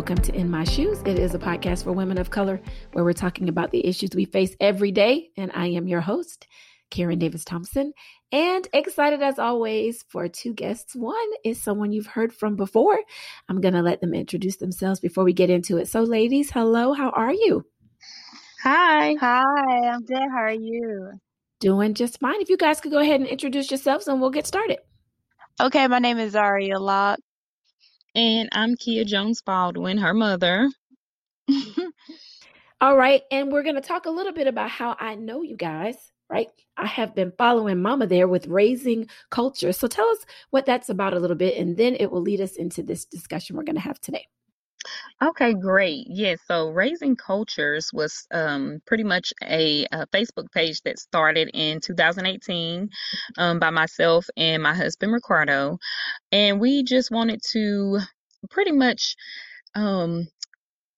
welcome to In My Shoes. It is a podcast for women of color where we're talking about the issues we face every day. And I am your host, Karen Davis Thompson, and excited as always for two guests. One is someone you've heard from before. I'm going to let them introduce themselves before we get into it. So, ladies, hello, how are you? Hi. Hi, I'm good. How are you? Doing just fine. If you guys could go ahead and introduce yourselves and we'll get started. Okay, my name is Zaria Locke. And I'm Kia Jones Baldwin, her mother. All right. And we're going to talk a little bit about how I know you guys, right? I have been following Mama there with raising culture. So tell us what that's about a little bit, and then it will lead us into this discussion we're going to have today. Okay, great. Yes, so Raising Cultures was um, pretty much a, a, Facebook page that started in 2018 um, by myself and my husband Ricardo, and we just wanted to pretty much um,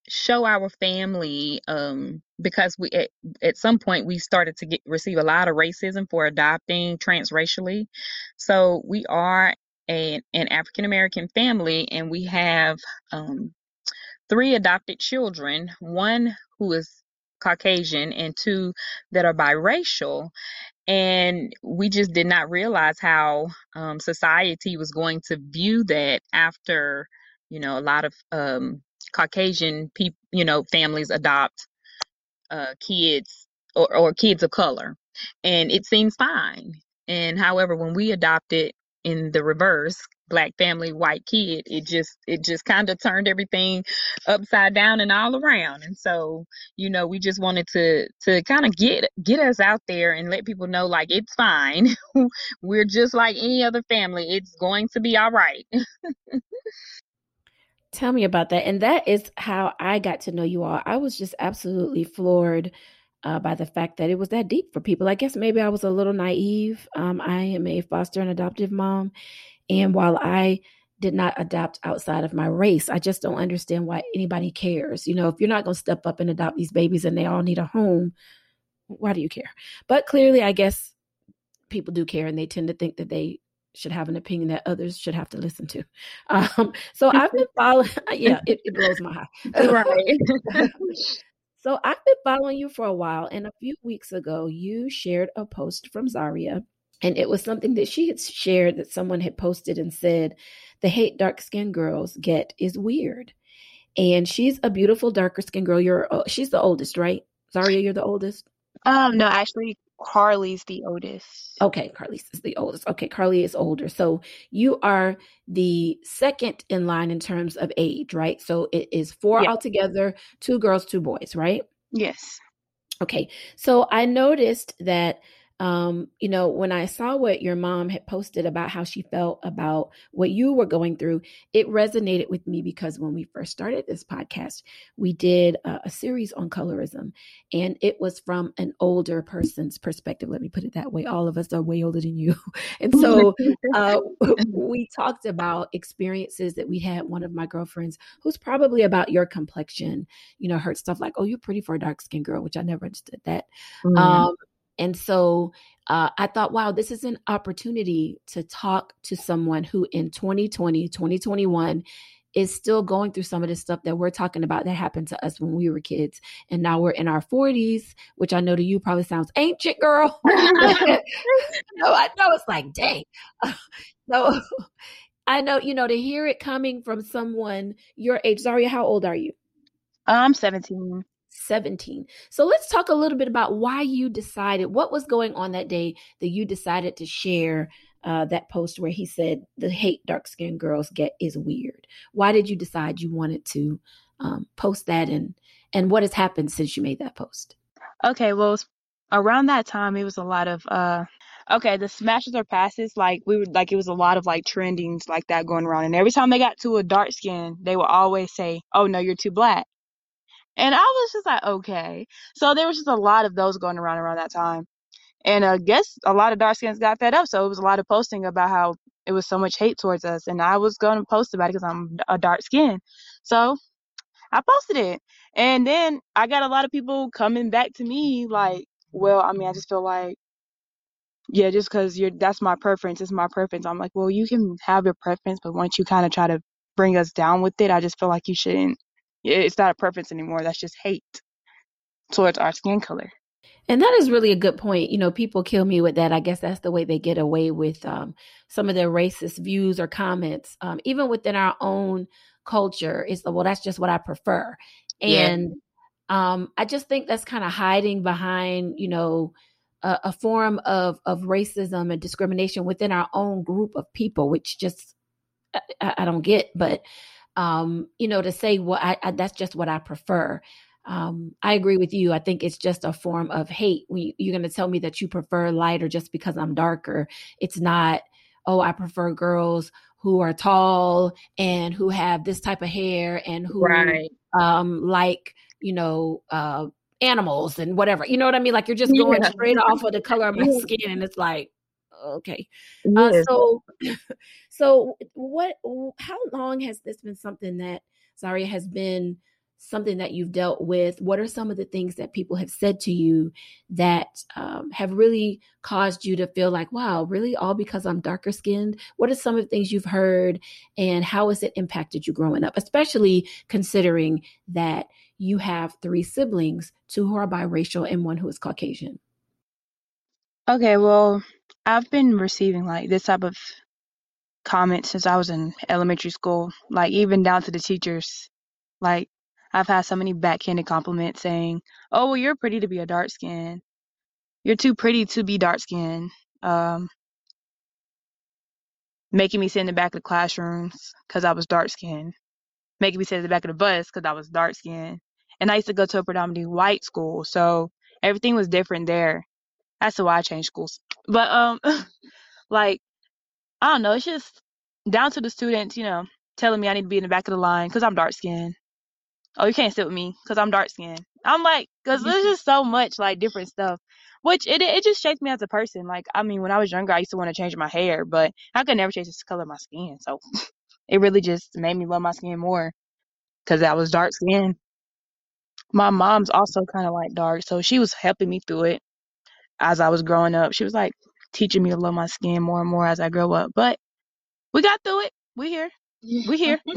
show our family um, because we at, at some point we started to get receive a lot of racism for adopting transracially. So we are a, an African American family, and we have um, three adopted children, one who is Caucasian and two that are biracial. And we just did not realize how um, society was going to view that after, you know, a lot of um, Caucasian people, you know, families adopt uh, kids or, or kids of color. And it seems fine. And however, when we adopted in the reverse, black family white kid it just it just kind of turned everything upside down and all around. And so you know we just wanted to to kind of get get us out there and let people know like it's fine. We're just like any other family. It's going to be all right. Tell me about that and that is how i got to know you all. I was just absolutely floored uh, by the fact that it was that deep for people. I guess maybe I was a little naive. Um, I am a foster and adoptive mom, and while I did not adopt outside of my race, I just don't understand why anybody cares. You know, if you're not going to step up and adopt these babies and they all need a home, why do you care? But clearly, I guess people do care and they tend to think that they should have an opinion that others should have to listen to. Um, so I've been following, yeah, it, it blows my heart. right. so I've been following you for a while. And a few weeks ago, you shared a post from Zaria and it was something that she had shared that someone had posted and said, the hate dark skinned girls get is weird. And she's a beautiful darker skinned girl. You're uh, she's the oldest, right? Zaria, you're the oldest? Um, no, actually Carly's the oldest. Okay, Carly's is the oldest. Okay, Carly is older. So you are the second in line in terms of age, right? So it is four altogether, two girls, two boys, right? Yes. Okay. So I noticed that um, you know, when I saw what your mom had posted about how she felt about what you were going through, it resonated with me because when we first started this podcast, we did a, a series on colorism and it was from an older person's perspective. Let me put it that way. All of us are way older than you. And so uh, we talked about experiences that we had. One of my girlfriends, who's probably about your complexion, you know, heard stuff like, oh, you're pretty for a dark skinned girl, which I never understood that. Mm-hmm. Um, and so uh, I thought, wow, this is an opportunity to talk to someone who in 2020, 2021 is still going through some of the stuff that we're talking about that happened to us when we were kids. And now we're in our 40s, which I know to you probably sounds ancient, girl. no, I know it's like, dang. so I know, you know, to hear it coming from someone your age. Zaria, how old are you? I'm 17. 17. So let's talk a little bit about why you decided, what was going on that day that you decided to share uh, that post where he said the hate dark skinned girls get is weird. Why did you decide you wanted to um, post that and and what has happened since you made that post? Okay, well, around that time it was a lot of uh okay the smashes or passes like we would like it was a lot of like trendings like that going around and every time they got to a dark skin they would always say oh no you're too black and I was just like, okay. So there was just a lot of those going around around that time. And I guess a lot of dark skins got fed up. So it was a lot of posting about how it was so much hate towards us. And I was going to post about it because I'm a dark skin. So I posted it. And then I got a lot of people coming back to me like, well, I mean, I just feel like, yeah, just because you're, that's my preference. It's my preference. I'm like, well, you can have your preference, but once you kind of try to bring us down with it, I just feel like you shouldn't it's not a preference anymore. That's just hate towards our skin color. And that is really a good point. You know, people kill me with that. I guess that's the way they get away with um, some of their racist views or comments, um, even within our own culture. Is well, that's just what I prefer, and yeah. um, I just think that's kind of hiding behind, you know, a, a, form of of racism and discrimination within our own group of people, which just I, I don't get. But um, you know, to say well, I, I, that's just what I prefer um, I agree with you. I think it's just a form of hate. We, you're going to tell me that you prefer lighter just because I'm darker. It's not, oh, I prefer girls who are tall and who have this type of hair and who right. um, like, you know, uh, animals and whatever. You know what I mean? Like you're just going yeah. straight off of the color of my skin, and it's like, okay. Uh. Uh, so, so what? How long has this been something that Zaria has been? something that you've dealt with? What are some of the things that people have said to you that um, have really caused you to feel like, wow, really all because I'm darker skinned? What are some of the things you've heard and how has it impacted you growing up, especially considering that you have three siblings, two who are biracial and one who is Caucasian? Okay, well, I've been receiving like this type of comments since I was in elementary school, like even down to the teachers. Like I've had so many backhanded compliments saying, "Oh, well, you're pretty to be a dark skin. You're too pretty to be dark skin." Um, making me sit in the back of the classrooms because I was dark skinned, making me sit in the back of the bus because I was dark skinned. And I used to go to a predominantly white school, so everything was different there. That's why I changed schools. But um, like I don't know, it's just down to the students, you know, telling me I need to be in the back of the line because I'm dark skinned oh, you can't sit with me because I'm dark skinned. I'm like, because there's just so much like different stuff, which it it just shapes me as a person. Like, I mean, when I was younger, I used to want to change my hair, but I could never change the color of my skin. So it really just made me love my skin more because I was dark skinned. My mom's also kind of like dark, so she was helping me through it as I was growing up. She was like teaching me to love my skin more and more as I grow up. But we got through it. We here. We here.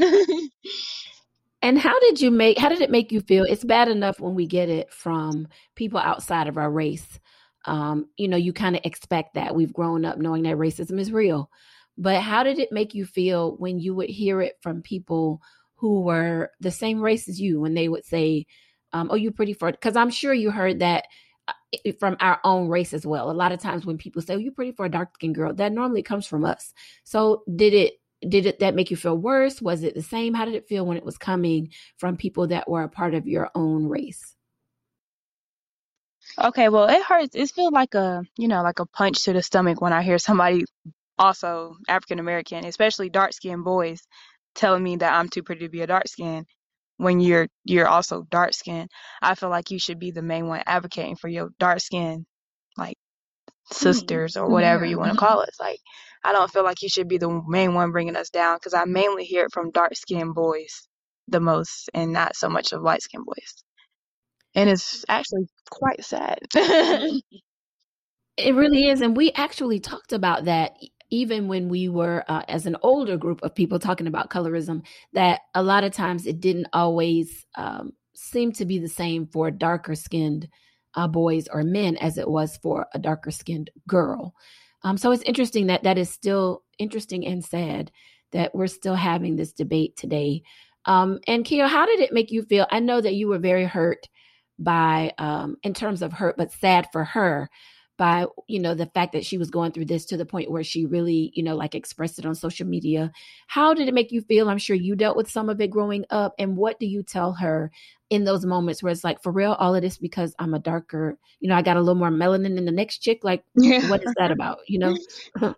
And how did you make how did it make you feel? It's bad enough when we get it from people outside of our race. Um, you know, you kind of expect that. We've grown up knowing that racism is real. But how did it make you feel when you would hear it from people who were the same race as you when they would say, um, oh, you're pretty for because I'm sure you heard that Uh, from our own race as well. A lot of times when people say, oh, you're pretty for a dark skinned girl, that normally comes from us. So did it did it that make you feel worse? Was it the same? How did it feel when it was coming from people that were a part of your own race? Okay, well, it hurts. It feels like a, you know, like a punch to the stomach when I hear somebody also African American, especially dark skinned boys, telling me that I'm too pretty to be a dark skin when you're you're also dark skinned. I feel like you should be the main one advocating for your dark skin like mm-hmm. sisters or whatever yeah. you want to call us. Like I don't feel like you should be the main one bringing us down because I mainly hear it from dark skinned boys the most and not so much of light skinned boys. And it's actually quite sad. it really is. And we actually talked about that even when we were uh, as an older group of people talking about colorism, that a lot of times it didn't always um, seem to be the same for darker skinned uh, boys or men as it was for a darker skinned girl. Um, so it's interesting that that is still interesting and sad that we're still having this debate today. Um, and Kia, how did it make you feel? I know that you were very hurt by, um, in terms of hurt, but sad for her by you know the fact that she was going through this to the point where she really you know like expressed it on social media how did it make you feel i'm sure you dealt with some of it growing up and what do you tell her in those moments where it's like for real all of this because i'm a darker you know i got a little more melanin than the next chick like yeah. what is that about you know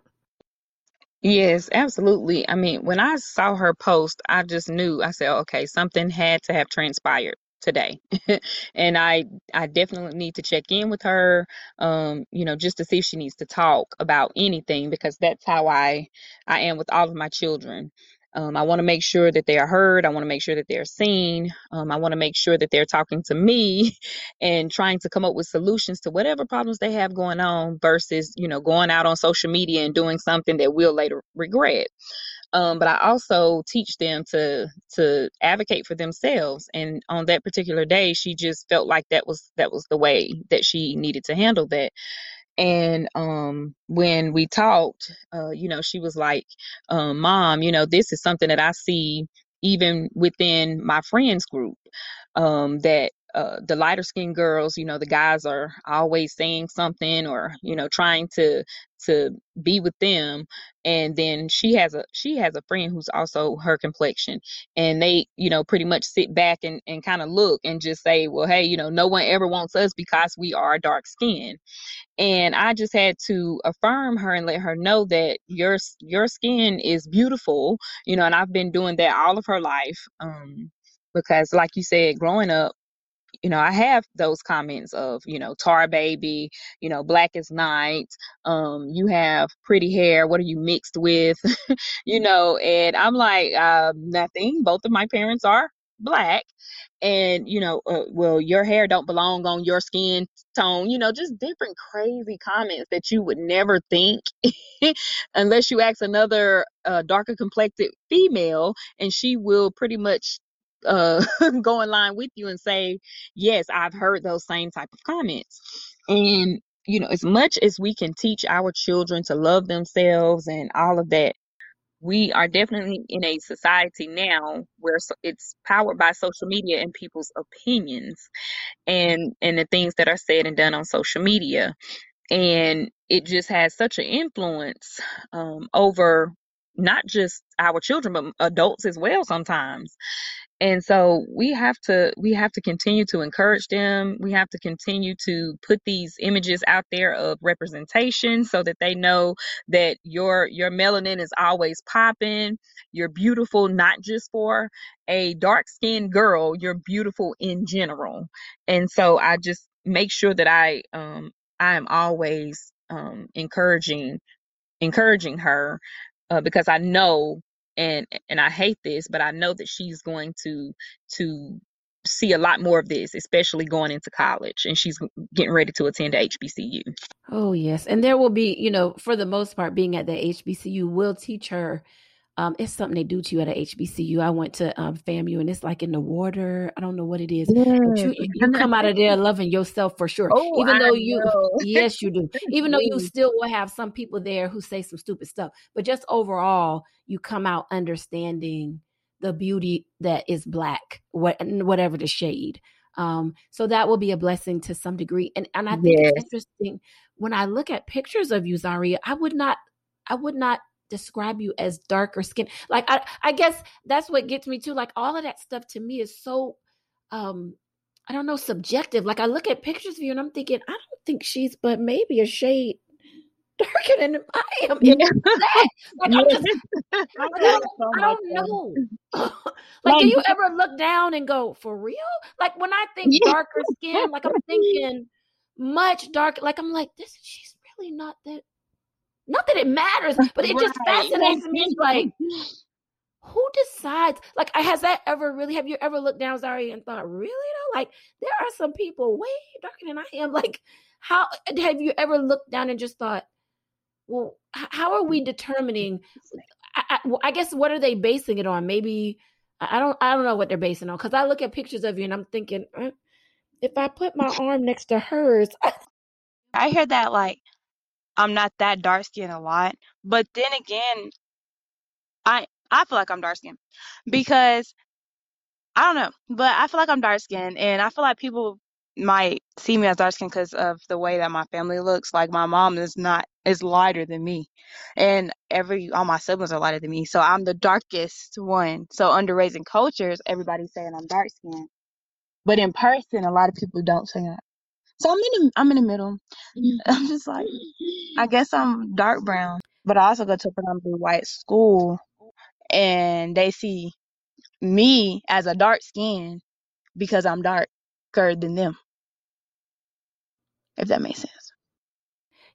Yes, absolutely. I mean, when I saw her post, I just knew. I said, okay, something had to have transpired today and i i definitely need to check in with her um you know just to see if she needs to talk about anything because that's how i i am with all of my children um, I want to make sure that they are heard. I want to make sure that they're seen. Um, I want to make sure that they're talking to me and trying to come up with solutions to whatever problems they have going on versus, you know, going out on social media and doing something that we'll later regret. Um, but I also teach them to to advocate for themselves. And on that particular day, she just felt like that was that was the way that she needed to handle that. And um, when we talked, uh, you know, she was like, um, "Mom, you know, this is something that I see even within my friends group um, that uh, the lighter skinned girls, you know, the guys are always saying something or you know trying to to be with them, and then she has a she has a friend who's also her complexion, and they you know pretty much sit back and and kind of look and just say, well, hey, you know, no one ever wants us because we are dark skinned and I just had to affirm her and let her know that your your skin is beautiful, you know, and I've been doing that all of her life. Um, because like you said, growing up, you know, I have those comments of, you know, tar baby, you know, black as night, um, you have pretty hair, what are you mixed with? you know, and I'm like, uh, nothing. Both of my parents are black and you know uh, well your hair don't belong on your skin tone you know just different crazy comments that you would never think unless you ask another uh, darker complected female and she will pretty much uh, go in line with you and say yes i've heard those same type of comments. And you know as much as we can teach our children to love themselves and all of that we are definitely in a society now where it's powered by social media and people's opinions and and the things that are said and done on social media. And it just has such an influence um, over not just our children but adults as well sometimes and so we have to we have to continue to encourage them. We have to continue to put these images out there of representation so that they know that your your melanin is always popping. You're beautiful not just for a dark skinned girl you're beautiful in general. And so i just make sure that i um i am always um encouraging encouraging her uh, because i know and and I hate this, but I know that she's going to to see a lot more of this, especially going into college, and she's getting ready to attend HBCU. Oh yes, and there will be, you know, for the most part, being at the HBCU will teach her um, it's something they do to you at a HBCU. I went to um, FAMU and it's like in the water. I don't know what it is. But you, you come out of there loving yourself for sure. Oh, Even though I you, know. yes, you do. Even though you still will have some people there who say some stupid stuff. But just overall, you come out understanding the beauty that is black, what, whatever the shade. Um, so that will be a blessing to some degree. And and I think Yes. it's interesting when I look at pictures of you, Zaria, I would not I would not describe you as darker skin. Like I I guess that's what gets me too. Like all of that stuff to me is so um I don't know, subjective. Like I look at pictures of you and I'm thinking, I don't think she's but maybe a shade darker than I am in Yeah. Like I'm just I don't, I don't know. like, Like- do you ever look down and go, for real? Like when I think Yeah. darker skin, like I'm thinking much darker. Like I'm like, this she's really not that not that it matters, but it just fascinates me. Like, who decides? Like, has that ever really? Have you ever looked down, Zari, and thought, really though? Like, there are some people way darker than I am. Like, how have you ever looked down and just thought, well, how are we determining? I, I, I guess what are they basing it on? Maybe I I don't. I don't know what they're basing on because I look at pictures of you and I'm thinking, uh, if I put my arm next to hers, I hear that like I'm not that dark skinned a lot, but then again, I I feel like I'm dark skinned because I don't know, but I feel like I'm dark skinned, and I feel like people might see me as dark skinned because of the way that my family looks. Like my mom is not is lighter than me, and every all my siblings are lighter than me, so I'm the darkest one. So under raising cultures, everybody's saying I'm dark skinned, but in person, a lot of people don't say that. So I'm in the I'm in the middle. I'm just like I guess I'm dark brown, but I also go to a predominantly white school, and they see me as a dark skin because I'm darker than them. If that makes sense.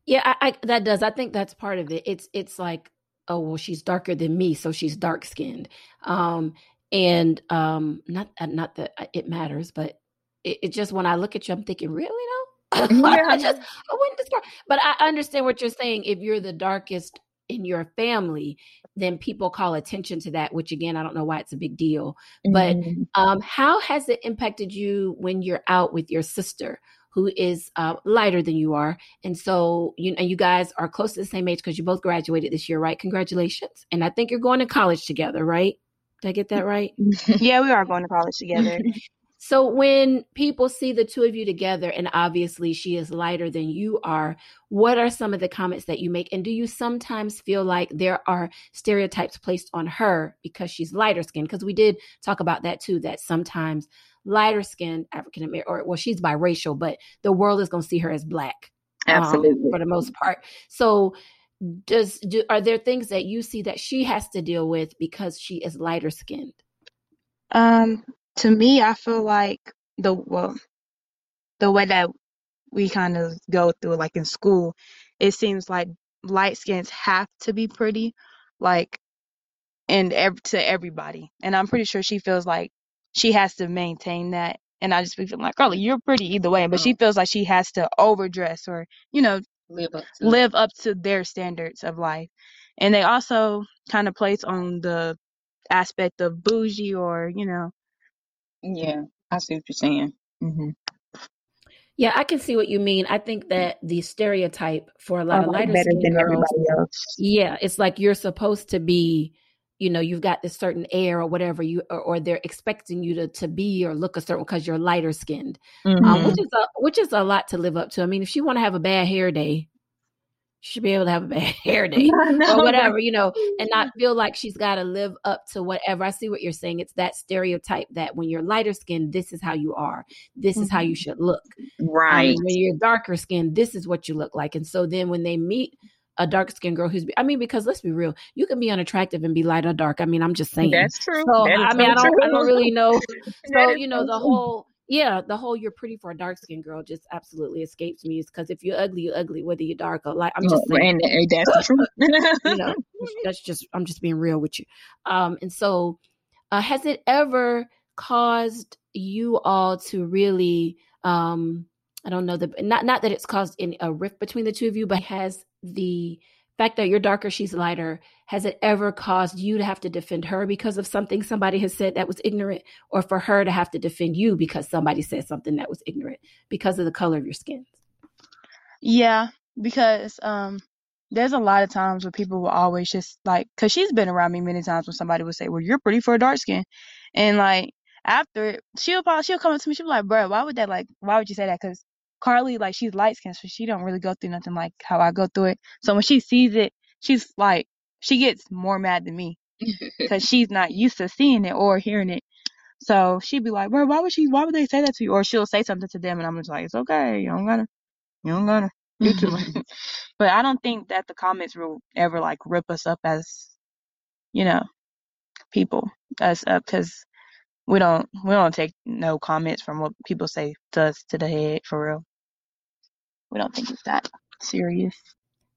Yeah, I, I that does. I think that's part of it. It's it's like, oh well, she's darker than me, so she's dark skinned. Um, and um, not not that it matters, but it, it just when I look at you, I'm thinking, really though. Yeah. I just I wouldn't describe. But I understand what you're saying. If you're the darkest in your family, then people call attention to that, which again, I don't know why it's a big deal. But mm-hmm. um, how has it impacted you when you're out with your sister? Who is uh, lighter than you are, and so you and you guys are close to the same age because you both graduated this year, right? Congratulations! And I think you're going to college together, right? Did I get that right? yeah, we are going to college together. So when people see the two of you together, and obviously she is lighter than you are, what are some of the comments that you make? And do you sometimes feel like there are stereotypes placed on her because she's lighter skinned? Because we did talk about that too, that sometimes lighter skinned African American, or well, she's biracial, but the world is going to see her as black. Um, Absolutely. Um, for the most part. So does do are there things that you see that she has to deal with because she is lighter skinned? Um, to me, I feel like the well, the way that we kind of go through, like in school, it seems like light skins have to be pretty, like, and ev- to everybody. And I'm pretty sure she feels like she has to maintain that. And I just be feeling like, Carly, you're pretty either way, but she mm-hmm. feels like she has to overdress or, you know, live up to, live up to their standards of life. And they also kind of place on the aspect of bougie or, you know, yeah, I see what you're saying. Mm-hmm. Yeah, I can see what you mean. I think that the stereotype for a lot oh, of lighter skinned girls, yeah, it's like you're supposed to be, you know, you've got this certain air or whatever you, or, or they're expecting you to to be or look a certain because you're lighter skinned, mm-hmm. um, which is a which is a lot to live up to. I mean, if she want to have a bad hair day, should be able to have a bad hair day or whatever, you know, and not feel like she's got to live up to whatever. I see what you're saying. It's that stereotype that when you're lighter skinned, this is how you are. This is how you mm-hmm. should look. Right. Um, when you're darker skinned, this is what you look like. And so then when they meet a dark skinned girl who's, I mean, because let's be real, you can be unattractive and be light or dark. I mean, I'm just saying. That's true. So, that I mean, I don't, I don't really know. So, you know, the whole, yeah, the whole "you're pretty for a dark skinned girl" just absolutely escapes me. Is because if you're ugly, you're ugly, whether you're dark or light. I'm just oh, saying, and, that's the truth. you know, that's just I'm just being real with you. Um, and so, uh, has it ever caused you all to really, um, I don't know the not not that it's caused any, a rift between the two of you, but has the fact that you're darker, she's lighter, has it ever caused you to have to defend her because of something somebody has said that was ignorant, or for her to have to defend you because somebody said something that was ignorant because of the color of your skin? Yeah, because um, there's a lot of times where people will always just like, because she's been around me many times when somebody would say, "Well, you're pretty for a dark skin," and like after it, she'll probably she'll come up to me, she'll be like, "Bro, why would that like? Why would you say that?" Because Carly, like she's light skinned, so she don't really go through nothing like how I go through it. So when she sees it, she's like, she gets more mad than me because she's not used to seeing it or hearing it. So she'd be like, "Well, why would she? Why would they say that to you?" Or she'll say something to them, and I'm just like, "It's okay. You don't gotta, you don't gotta do too much." but I don't think that the comments will ever like rip us up as, you know, people us up uh, because we don't we don't take no comments from what people say to us to the head for real we don't think it's that serious.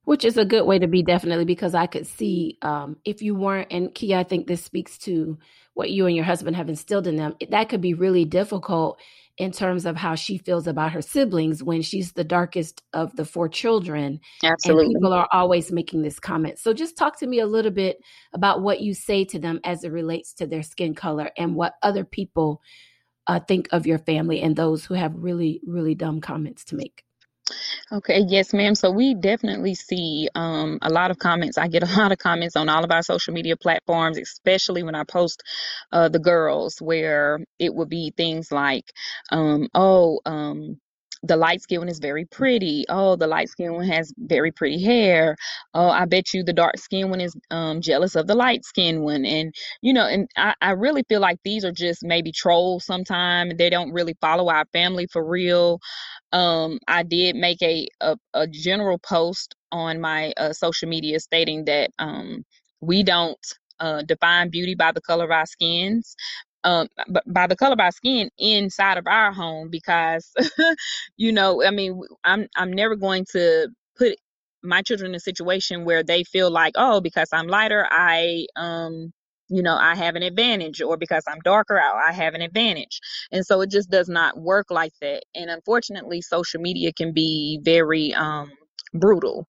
Which is a good way to be, definitely, because I could see um, if you weren't, and Kia, I think this speaks to what you and your husband have instilled in them. That could be really difficult in terms of how she feels about her siblings when she's the darkest of the four children. Absolutely. And people are always making this comment. So just talk to me a little bit about what you say to them as it relates to their skin color and what other people uh, think of your family and those who have really, really dumb comments to make. Okay, yes, ma'am. So we definitely see um, a lot of comments. I get a lot of comments on all of our social media platforms, especially when I post uh, the girls, where it would be things like, um, "Oh, um, the light skin one is very pretty. Oh, the light skin one has very pretty hair. Oh, I bet you the dark skin one is um, jealous of the light skin one. And, you know, and I, I really feel like these are just maybe trolls sometimes. They don't really follow our family for real. Um, I did make a, a, a general post on my uh, social media stating that um, we don't uh, define beauty by the color of our skins um, by the color of our skin inside of our home because you know i mean i'm i'm never going to put my children in a situation where they feel like oh because i'm lighter i um you know i have an advantage or because i'm darker I, I have an advantage and so it just does not work like that and unfortunately social media can be very um brutal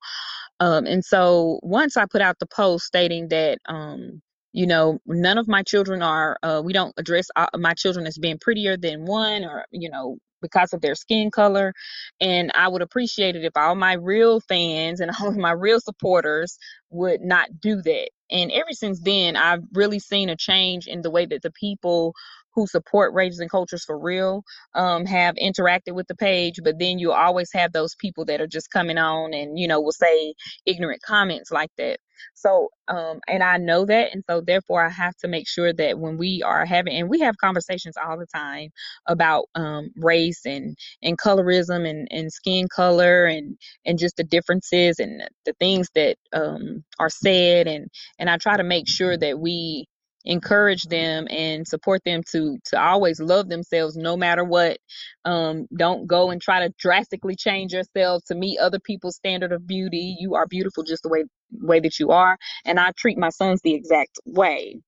Um, and so once I put out the post stating that, um, you know, none of my children are, uh, we don't address uh, my children as being prettier than one or, you know, because of their skin color. And I would appreciate it if all my real fans and all of my real supporters would not do that. And ever since then, I've really seen a change in the way that the people who support Raising Cultures for real um, have interacted with the page. But then you always have those people that are just coming on and, you know, will say ignorant comments like that. So, um, and I know that. And so, therefore, I have to make sure that when we are having, and we have conversations all the time about um, race and, and colorism and, and skin color and, and just the differences and the things that um, are said. And, and I try to make sure that we encourage them and support them to to always love themselves no matter what. Um don't go and try to drastically change yourself to meet other people's standard of beauty. You are beautiful just the way way that you are and i treat my sons the exact way.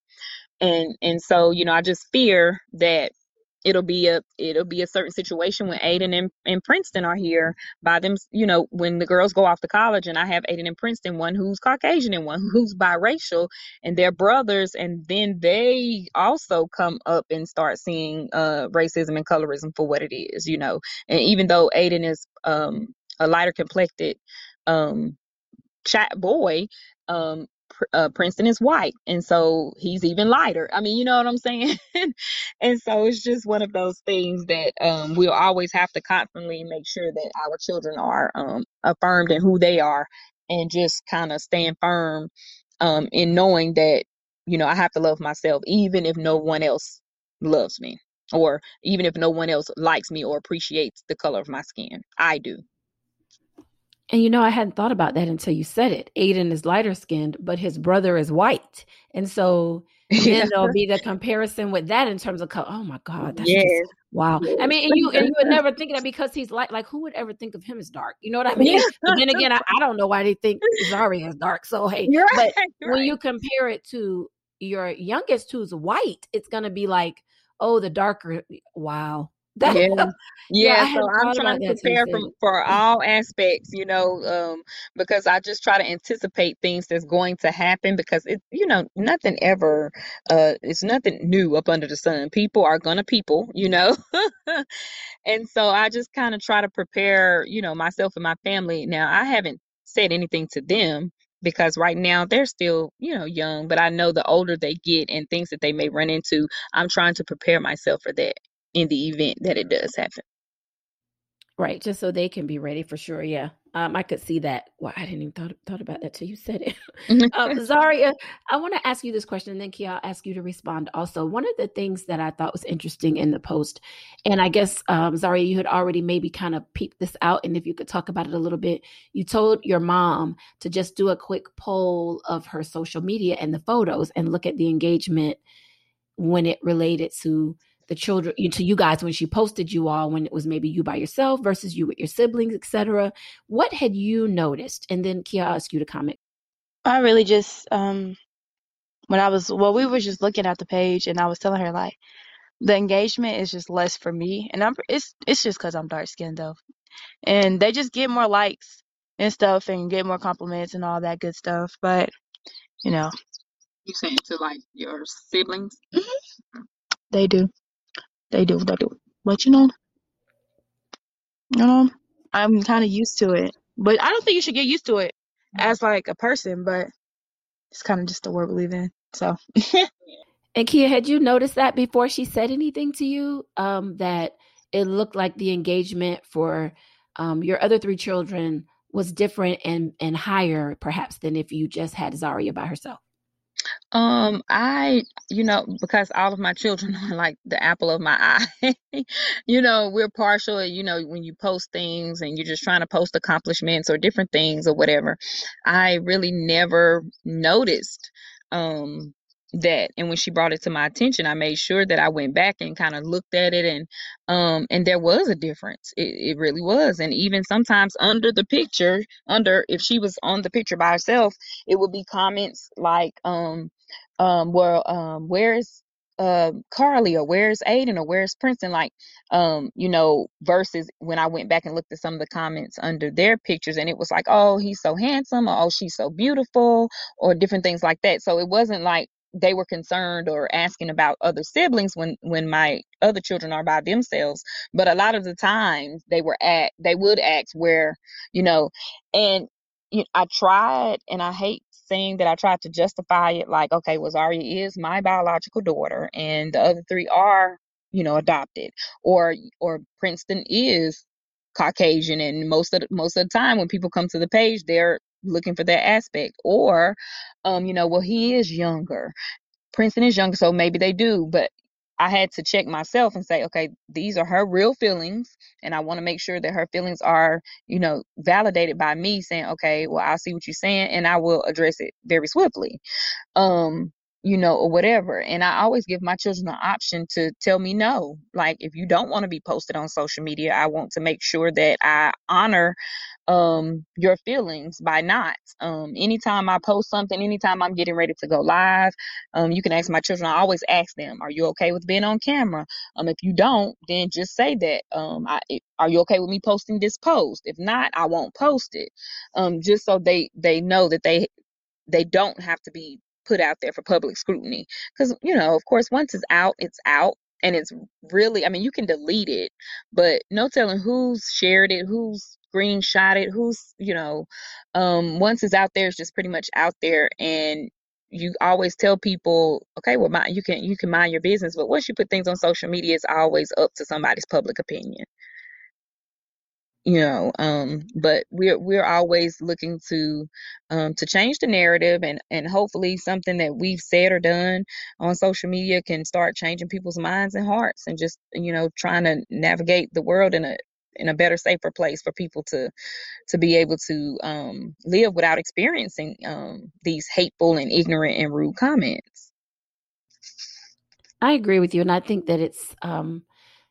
And and so you know i just fear that it'll be a it'll be a certain situation when Aiden and, and Princeton are here by them you know when the girls go off to college and I have Aiden and Princeton one who's Caucasian and one who's biracial and they're brothers and then they also come up and start seeing uh racism and colorism for what it is you know. And even though Aiden is um a lighter complected um chat boy um uh, Princeton is white, and so he's even lighter. I mean, you know what I'm saying? and so it's just one of those things that um, we'll always have to constantly make sure that our children are um, affirmed in who they are, and just kind of stand firm um, in knowing that you know I have to love myself, even if no one else loves me, or even if no one else likes me or appreciates the color of my skin. I do. And you know, I hadn't thought about that until you said it. Aiden is lighter skinned, but his brother is white. And so then there'll be the comparison with that in terms of color. Oh my God. That's yes. just, wow. I mean, and you and you would never think that because he's light, like who would ever think of him as dark? You know what I mean? Yeah. But then again, I, I, don't know why they think Zari is dark. So hey, right, but right. when you compare it to your youngest who's white, it's gonna be like, oh, the darker wow. That, yeah, yeah. yeah so I'm trying to prepare from for all aspects, you know, um, because I just try to anticipate things that's going to happen because it, you know, nothing ever, uh, it's nothing new up under the sun. People are gonna people, you know, and so I just kind of try to prepare, you know, myself and my family. Now I haven't said anything to them because right now they're still, you know, young, but I know the older they get and things that they may run into, I'm trying to prepare myself for that in the event that it does happen. Right, just so they can be ready for sure. Yeah, um, I could see that. Well, I didn't even thought thought about that till you said it. um, Zaria, I want to ask you this question, and then Kia, I'll ask you to respond. Also, one of the things that I thought was interesting in the post, and I guess um, Zaria, you had already maybe kind of peeped this out, and if you could talk about it a little bit, you told your mom to just do a quick poll of her social media and the photos, and look at the engagement when it related to the children to you guys when she posted you all when it was maybe you by yourself versus you with your siblings etc what had you noticed? And then kia I'll ask you to comment. I really just um when i was well we were just looking at the page and i was telling her like the engagement is just less for me. And i'm it's it's just because i'm dark skinned though. And they just get more likes and stuff and get more compliments and all that good stuff. But you know. You saying to like your siblings? Mm-hmm. they do they do, they do. But you know, you know, I'm kind of used to it. But I don't think you should get used to it as like a person, but it's kind of just the world we live in. So. and Kia, had you noticed that before she said anything to you? Um, that it looked like the engagement for um, your other three children was different and and higher, perhaps, than if you just had Zaria by herself. Um, I, you know, because all of my children are like the apple of my eye. you know, we're partial, you know, when you post things and you're just trying to post accomplishments or different things or whatever. I really never noticed um that and when she brought it to my attention i made sure that i went back and kind of looked at it and um and there was a difference it, it really was and even sometimes under the picture under if she was on the picture by herself it would be comments like um um well um where is uh, Carly or where's Aiden or where's Princeton? Like, um, you know, versus when I went back and looked at some of the comments under their pictures and it was like, oh, he's so handsome or oh, she's so beautiful or different things like that. So it wasn't like they were concerned or asking about other siblings when when my other children are by themselves but a lot of the times they were at they would ask where you know and you know, i tried and i hate saying that i tried to justify it like okay well zaria is my biological daughter and the other three are you know adopted or or princeton is caucasian and most of the, most of the time when people come to the page they're looking for that aspect or um you know well he is younger. Princeton is younger so maybe they do but i had to check myself and say okay these are her real feelings and i want to make sure that her feelings are you know validated by me saying okay well i see what you're saying and i will address it very swiftly um you know or whatever and i always give my children an option to tell me no like if you don't want to be posted on social media i want to make sure that i honor um your feelings by not um anytime i post something anytime i'm getting ready to go live um you can ask my children i always ask them are you okay with being on camera? Um if you don't then just say that um I, are you okay with me posting this post? If not i won't post it. Um just so they they know that they they don't have to be put out there for public scrutiny. Because you know of course once it's out it's out and it's really i mean you can delete it but no telling who's shared it who's screenshot it who's you know um once it's out there it's just pretty much out there and you always tell people okay well my, you can you can mind your business but once you put things on social media it's always up to somebody's public opinion you know um but we're we're always looking to um to change the narrative and and hopefully something that we've said or done on social media can start changing people's minds and hearts and just you know trying to navigate the world in a in a better safer place for people to to be able to um live without experiencing um these hateful and ignorant and rude comments. I agree with you and i think that it's um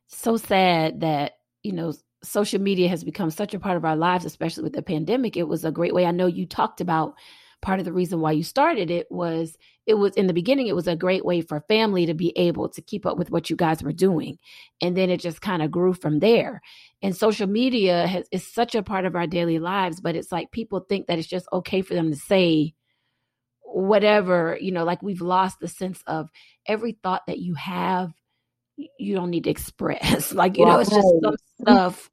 so sad that you know social media has become such a part of our lives, especially with the pandemic. It was a great way. I know you talked about part of the reason why you started it was it was in the beginning it was a great way for family to be able to keep up with what you guys were doing and then it just kind of grew from there and social media has, is such a part of our daily lives but it's like people think that it's just okay for them to say whatever you know like we've lost the sense of every thought that you have you don't need to express. like, you know, it's just some stuff.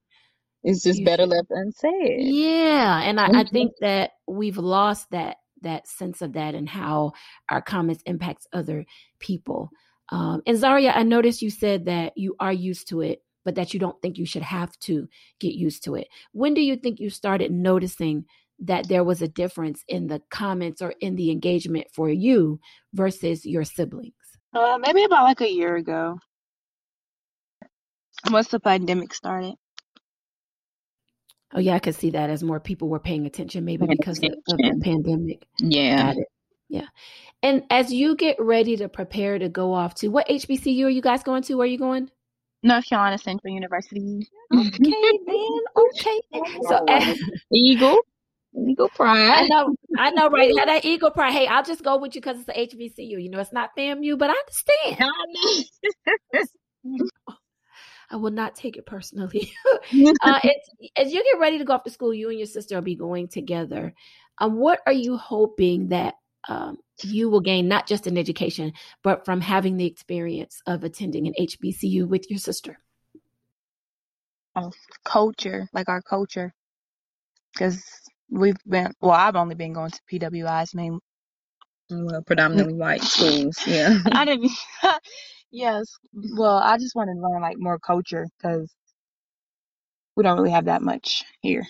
It's just better left unsaid. Yeah. And I, I think that we've lost that that sense of that and how our comments impacts other people. Um, and Zaria, I noticed you said that you are used to it, but that you don't think you should have to get used to it. When do you think you started noticing that there was a difference in the comments or in the engagement for you versus your siblings? Uh, maybe about like a year ago once the pandemic started. Oh yeah, I could see that as more people were paying attention, maybe because of, of the pandemic. Yeah, yeah. And as you get ready to prepare to go off to what HBCU are you guys going to? Where are you going? North Carolina Central University. Okay, then. Okay. So as, Eagle. Eagle Pride. I know, I know, right? Had that Eagle Pride. Hey, I'll just go with you because it's the HBCU. You know, it's not FAMU, but I understand. I will not take it personally. uh, as you get ready to go off to school, you and your sister will be going together. Um, what are you hoping that um, you will gain, not just in education, but from having the experience of attending an HBCU with your sister? Oh, culture, like our culture, because we've been. Well, I've only been going to PWIs, mainly. Well, predominantly white schools. Yeah. I didn't. Yes. Well, I just want to learn like more culture because we don't really have that much here.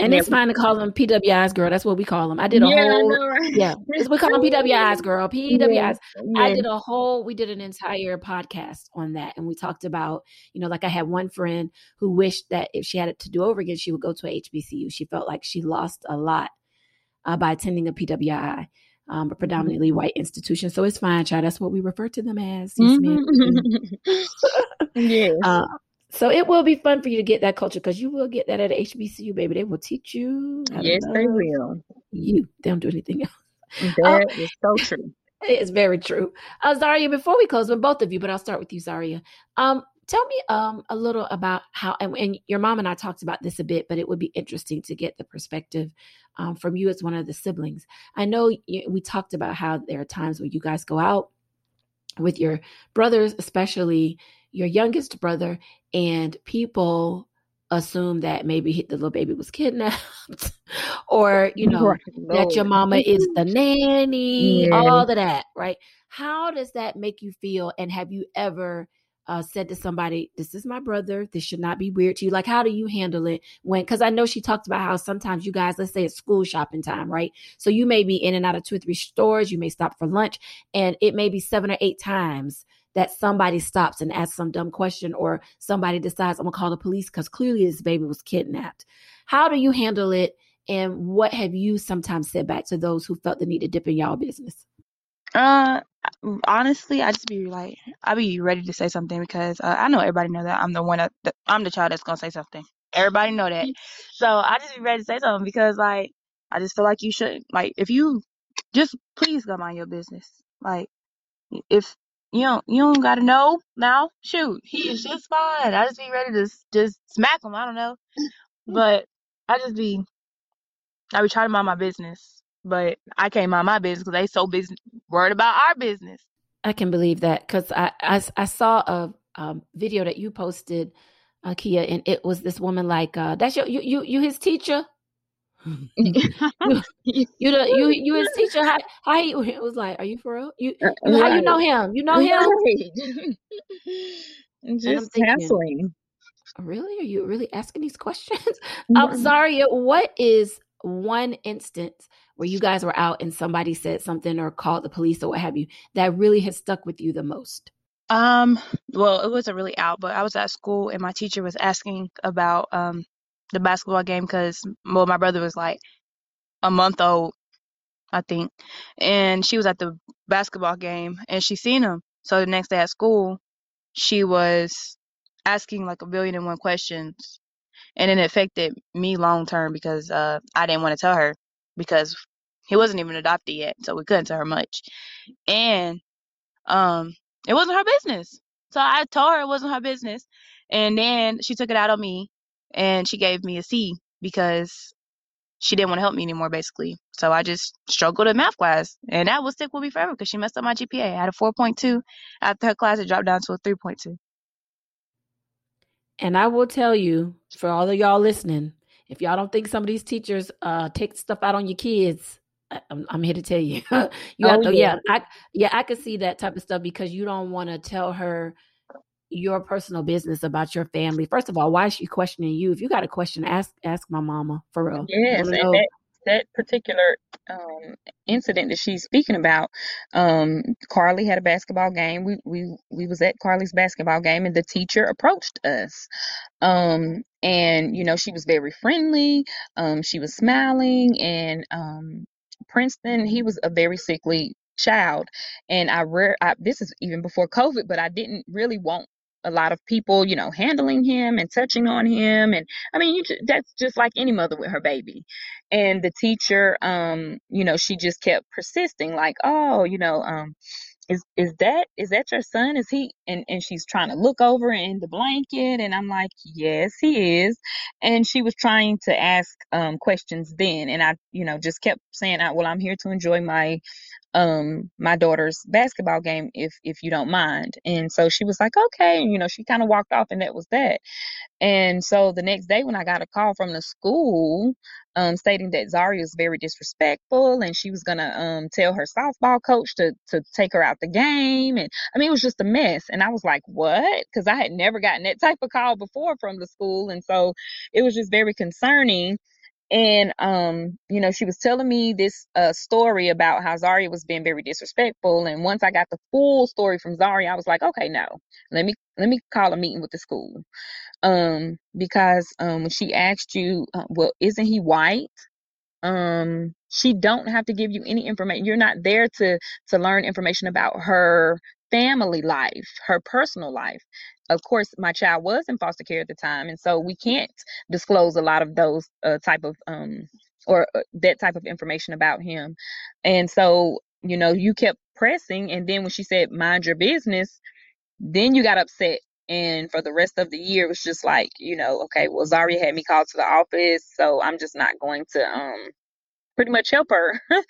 And it's fine to call them PWIs, girl. That's what we call them. I did a yeah, whole, know, right? yeah, we call them PWIs, girl. PWIs. Yeah, I did a whole, we did an entire podcast on that. And we talked about, you know, like I had one friend who wished that if she had it to do over again, she would go to a HBCU. She felt like she lost a lot uh, by attending a PWI um, a Mm-hmm. predominantly white institution. So it's fine, child. That's what we refer to them as. Yes, ma'am. Mhm. yes. Uh, so it will be fun for you to get that culture because you will get that at HBCU, baby. They will teach you. yes, they will. You. They don't do anything else. That is so true. It's very true. Uh, Zaria, before we close with both of you, but I'll start with you, Zaria. Um, tell me um, a little about how, and, and, your mom and I talked about this a bit, but it would be interesting to get the perspective um, from you as one of the siblings. I know we talked about how there are times where you guys go out with your brothers, especially your youngest brother, and people assume that maybe the little baby was kidnapped or you know right. that your mama is the nanny yeah. all of that right how does that make you feel and have you ever uh, said to somebody this is my brother this should not be weird to you like how do you handle it when because i know she talked about how sometimes you guys let's say it's school shopping time right so you may be in and out of two or three stores you may stop for lunch and it may be seven or eight times that somebody stops and asks some dumb question or somebody decides I'm gonna call the police because clearly this baby was kidnapped. How do you handle it? And what have you sometimes said back to those who felt the need to dip in y'all business? Uh, honestly, I just be like, I be ready to say something because uh, I know everybody know that I'm the one that, that I'm the child that's gonna say something. Everybody know that, so I just be ready to say something because like I just feel like you should like if you just please go mind your business. Like if you don't you don't gotta know now. Shoot, he is just fine. I just be ready to just smack him. I don't know, but I just be I be trying to mind my business, but I can't mind my business because they so busy worried about our business. I can believe that because I, I I saw a um, video that you posted, uh, Kia, and it was this woman like uh, that's your you you you his teacher. you, you, the, you you his teacher? How how he it was like are you for real? You, uh, you how you know him? You know him? Right. just hassling. Really? Are you really asking these questions? I'm sorry what is one instance where you guys were out and somebody said something or called the police or what have you that really has stuck with you the most um well it wasn't really out but i was at school and my teacher was asking about um the basketball game because well, my brother was like a month old, I think, and she was at the basketball game and she seen him. So the next day at school, she was asking like a billion and one questions, and it affected me long term because uh, I didn't want to tell her because he wasn't even adopted yet, so we couldn't tell her much, and um, it wasn't her business. So I told her it wasn't her business, and then she took it out on me and she gave me a C because she didn't want to help me anymore, basically. So I just struggled in math class, and that will stick with me forever because she messed up my GPA. I had a 4.2 after her class; it dropped down to a 3.2. And I will tell you, for all of y'all listening, if y'all don't think some of these teachers uh, take stuff out on your kids, I'm, I'm here to tell you. you oh, have to, yeah. yeah, I yeah, I could see that type of stuff because you don't want to tell her your personal business about your family. First of all, why is she questioning you? If you got a question, ask ask my mama for real. Yes, and that, that particular um, incident that she's speaking about, um, Carly had a basketball game. We we we was at Carly's basketball game, and the teacher approached us. Um, and you know she was very friendly. Um, she was smiling, and um, Princeton, he was a very sickly child and i rare I, this is even before covid but i didn't really want a lot of people, you know, handling him and touching on him. And I mean, you, that's just like any mother with her baby. And the teacher, um, you know, she just kept persisting, like, oh, you know, um, is is that is that your son? Is he? And and she's trying to look over in the blanket, and I'm like, yes, he is. And she was trying to ask um questions then, and I, you know, just kept saying, I, well, I'm here to enjoy my um my daughter's basketball game if if you don't mind. And so she was like okay and you know she kind of walked off and that was that. And so the next day when i got a call from the school um stating that Zaria was very disrespectful and she was gonna um tell her softball coach to to take her out the game and i mean it was just a mess. And i was like what? Because i had never gotten that type of call before from the school and so it was just very concerning and um you know she was telling me this uh story about how Zaria was being very disrespectful. And once I got the full story from Zaria I was like okay no. Let me let me call a meeting with the school. Um because um when she asked you uh, well isn't he white? Um she don't have to give you any information you're not there to to learn information about her family life her personal life of course my child was in foster care at the time and so we can't disclose a lot of those uh, type of um or uh, that type of information about him and so you know you kept pressing. And then when she said, mind your business, then you got upset. And for the rest of the year, it was just like, you know, okay, well, Zaria had me called to the office, so I'm just not going to um pretty much help her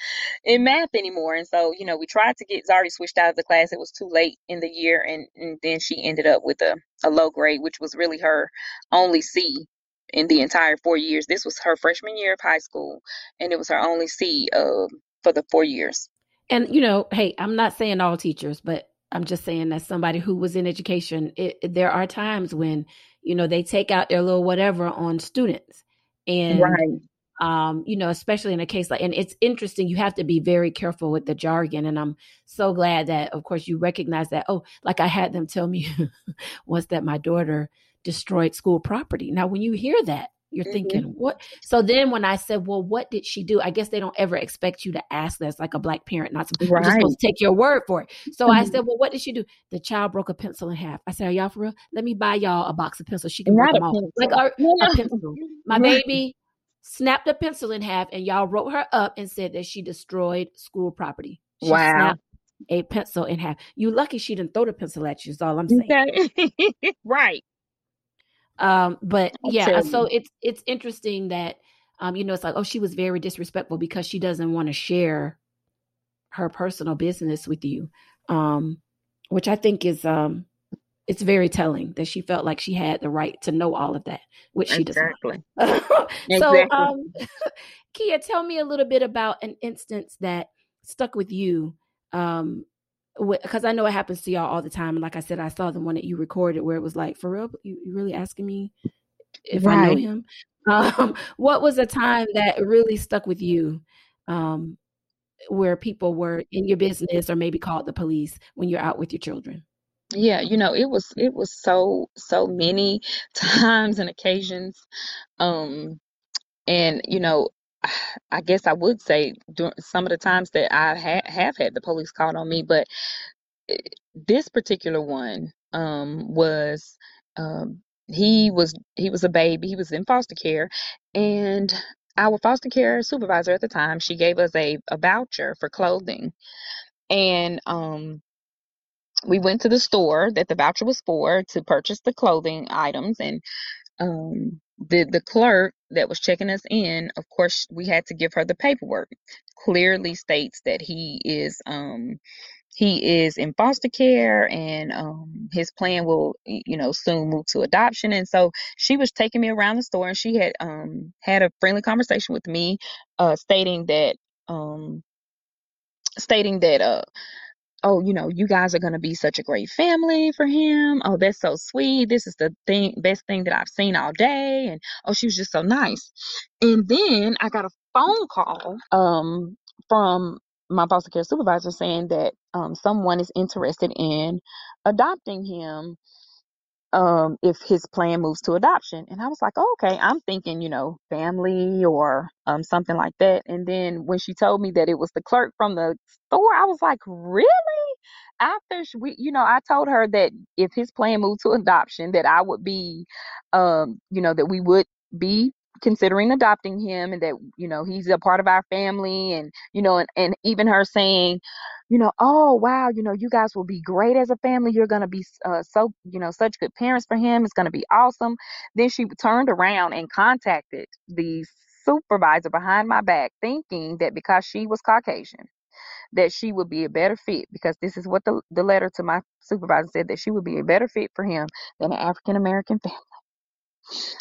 in math anymore. And so, you know, we tried to get Zari switched out of the class. It was too late in the year, and, and then she ended up with a, a low grade, which was really her only C in the entire four years. This was her freshman year of high school, and it was her only C uh, for the four years. And, you know, hey, I'm not saying all teachers, but I'm just saying that somebody who was in education, it, there are times when, you know, they take out their little whatever on students. And, Right. Um, you know, especially in a case like, and it's interesting, you have to be very careful with the jargon. And I'm so glad that, of course, you recognize that. Oh, like I had them tell me once that my daughter destroyed school property. Now, when you hear that, you're Mhm. thinking, what? So then when I said, well, what did she do? I guess they don't ever expect you to ask this like a black parent, not just Right. supposed to take your word for it. So I Mhm. said, well, what did she do? The child broke a pencil in half. I said, are y'all for real? Let me buy y'all a box of pencils. She can break Not a them all. Like our, No, a pencil. My baby snapped a pencil in half and y'all wrote her up and said that she destroyed school property. She Wow. snapped a pencil in half. You lucky she didn't throw the pencil at you, is all I'm saying. Right. Um, but yeah, so it's it's interesting that um, you know, it's like, oh, she was very disrespectful because she doesn't want to share her personal business with you. Um, which I think is um it's very telling that she felt like she had the right to know all of that, which she does not. Exactly. so Exactly. um Kia, tell me a little bit about an instance that stuck with you. Um because I know it happens to y'all all the time. And like I said, I saw the one that you recorded where it was like, for real, you, you really asking me if I know him? Um, what was a time that really stuck with you? Um, where people were in your business or maybe called the police when you're out with your children? Yeah, you know, it was it was so so many times and occasions. Um, and you know, I guess I would say during some of the times that I ha have had the police called on me, but eh, this particular one um was um he was he was a baby, he was in foster care, and our foster care supervisor at the time, she gave us a, a voucher for clothing. And um we went to the store that the voucher was for to purchase the clothing items and um the the clerk that was checking us in of course we had to give her the paperwork. Clearly states that he is um he is in foster care and um his plan will you know soon move to adoption. And so she was taking me around the store and she had um had a friendly conversation with me uh stating that um stating that uh oh, you know, you guys are going to be such a great family for him. Oh, that's so sweet. This is the thing, best thing that I've seen all day. And oh, she was just so nice. And then I got a phone call um, from my foster care supervisor saying that um, someone is interested in adopting him um if his plan moves to adoption. And i was like oh, okay i'm thinking you know family or um something like that. And then when she told me that it was the clerk from the store i was like really? After we you know i told her that if his plan moved to adoption that i would be um you know that we would be considering adopting him and that you know he's a part of our family and you know and, and even her saying you know, oh wow, you know, you guys will be great as a family. You're gonna be uh, so, you know, such good parents for him. It's gonna be awesome. Then she turned around and contacted the supervisor behind my back, thinking that because she was Caucasian, that she would be a better fit. Because this is what the the letter to my supervisor said that she would be a better fit for him than an African American family.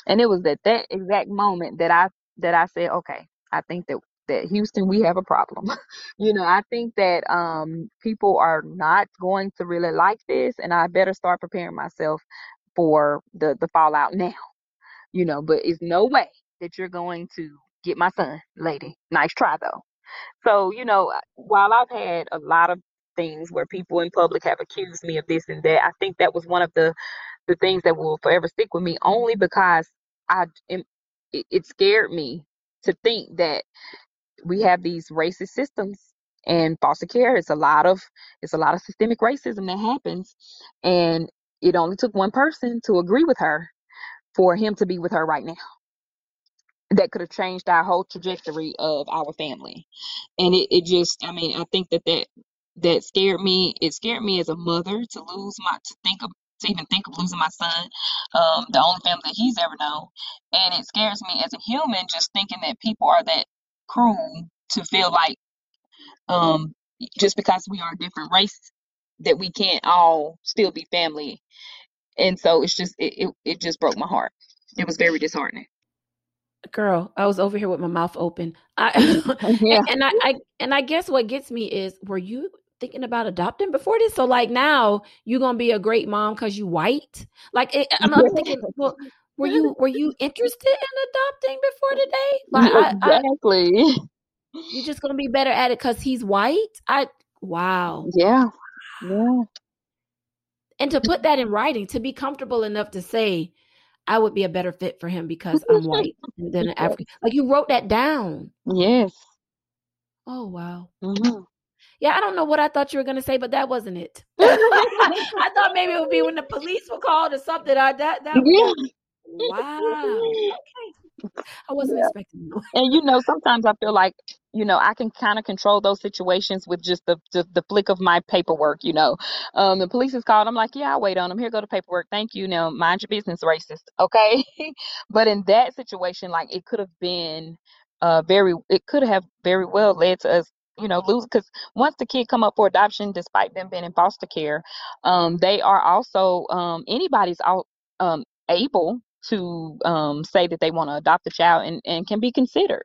And it was at that exact moment that I that I said, okay, I think that that Houston we have a problem. you know, I think that um people are not going to really like this and I better start preparing myself for the the fallout now. You know, but it's no way that you're going to get my son, lady. Nice try though. So, you know, while I've had a lot of things where people in public have accused me of this and that, I think that was one of the the things that will forever stick with me only because I am, it, scared me to think that we have these racist systems and foster care it's a lot of it's a lot of systemic racism that happens and it only took one person to agree with her for him to be with her right now that could have changed our whole trajectory of our family and it, it just i mean i think that that that scared me. It scared me as a mother to lose my to think of to even think of losing my son, um, the only family that he's ever known. And it scares me as a human just thinking that people are that cruel to feel like um just because we are a different race that we can't all still be family. And so it's just it, it, it just broke my heart. It was very disheartening girl i was over here with my mouth open i yeah. and I, I and i guess what gets me is were you thinking about adopting before this so like now you're gonna be a great mom because you white like it, i'm not thinking well were you were you interested in adopting before today like exactly I, you're just gonna be better at it because he's white i wow yeah yeah and to put that in writing to be comfortable enough to say I would be a better fit for him because I'm white than an African. Like you wrote that down. Yes. Oh wow. Mm-hmm. Yeah, I don't know what I thought you were gonna say, but that wasn't it. I thought maybe it would be when the police were called or something. I that that. Yeah. Wow. Okay. I wasn't yeah. expecting. And you know, sometimes I feel like you know i can kind of control those situations with just the, the, the flick of my paperwork you know um the police is called i'm like yeah i'll wait on them here go to paperwork thank you now mind your business racist okay but in that situation like it could have been uh very it could have very well led to us you know lose because once the kid come up for adoption despite them being in foster care um they are also um anybody's out um able to um, say that they want to adopt a child and, and can be considered.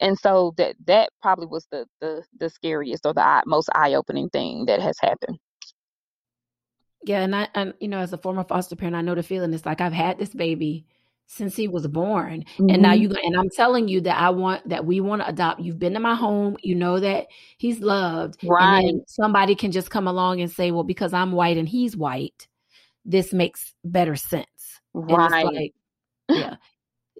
And so that that probably was the the, the scariest or the most eye opening thing that has happened. Yeah, and I and you know as a former foster parent, I know the feeling. It's like I've had this baby since he was born, mm-hmm. and now mm-hmm. you and I'm telling you that I want that we want to adopt. You've been to my home, you know that he's loved, right? Somebody can just come along and say, well, because I'm white and he's white, this makes better sense. Right. Like, yeah.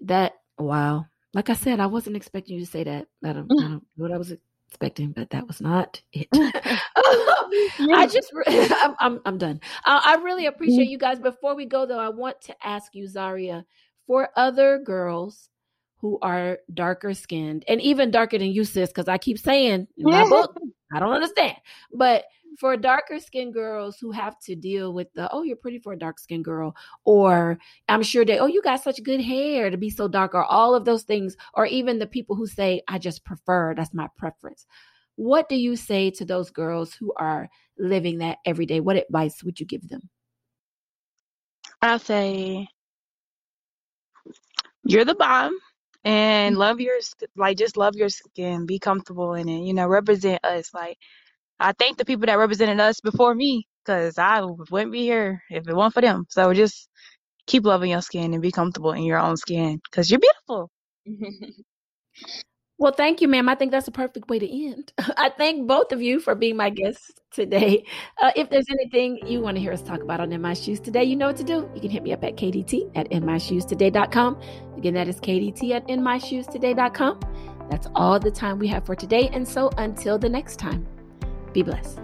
That wow. Like I said, I wasn't expecting you to say that. I don't, I don't know what I was expecting, but that was not it. I just, I'm, I'm, I'm done. Uh, I really appreciate you guys. Before we go, though, I want to ask you, Zaria, for other girls who are darker skinned and even darker than you, sis, because I keep saying in my book, I don't understand. But for darker skinned girls who have to deal with the oh you're pretty for a dark skinned girl or i'm sure they oh you got such good hair to be so dark or all of those things or even the people who say i just prefer that's my preference what do you say to those girls who are living that every day what advice would you give them i'll say you're the bomb and mm-hmm. love your like just love your skin be comfortable in it you know represent us like I thank the people that represented us before me because I wouldn't be here if it weren't for them. So just keep loving your skin and be comfortable in your own skin because you're beautiful. well, thank you, ma'am. I think that's a perfect way to end. I thank both of you for being my guests today. Uh, if there's anything you want to hear us talk about on In My Shoes Today, you know what to do. You can hit me up at KDT at InMyShoesToday.com. Again, that is KDT at InMyShoesToday.com. That's all the time we have for today. And so until the next time. Be blessed.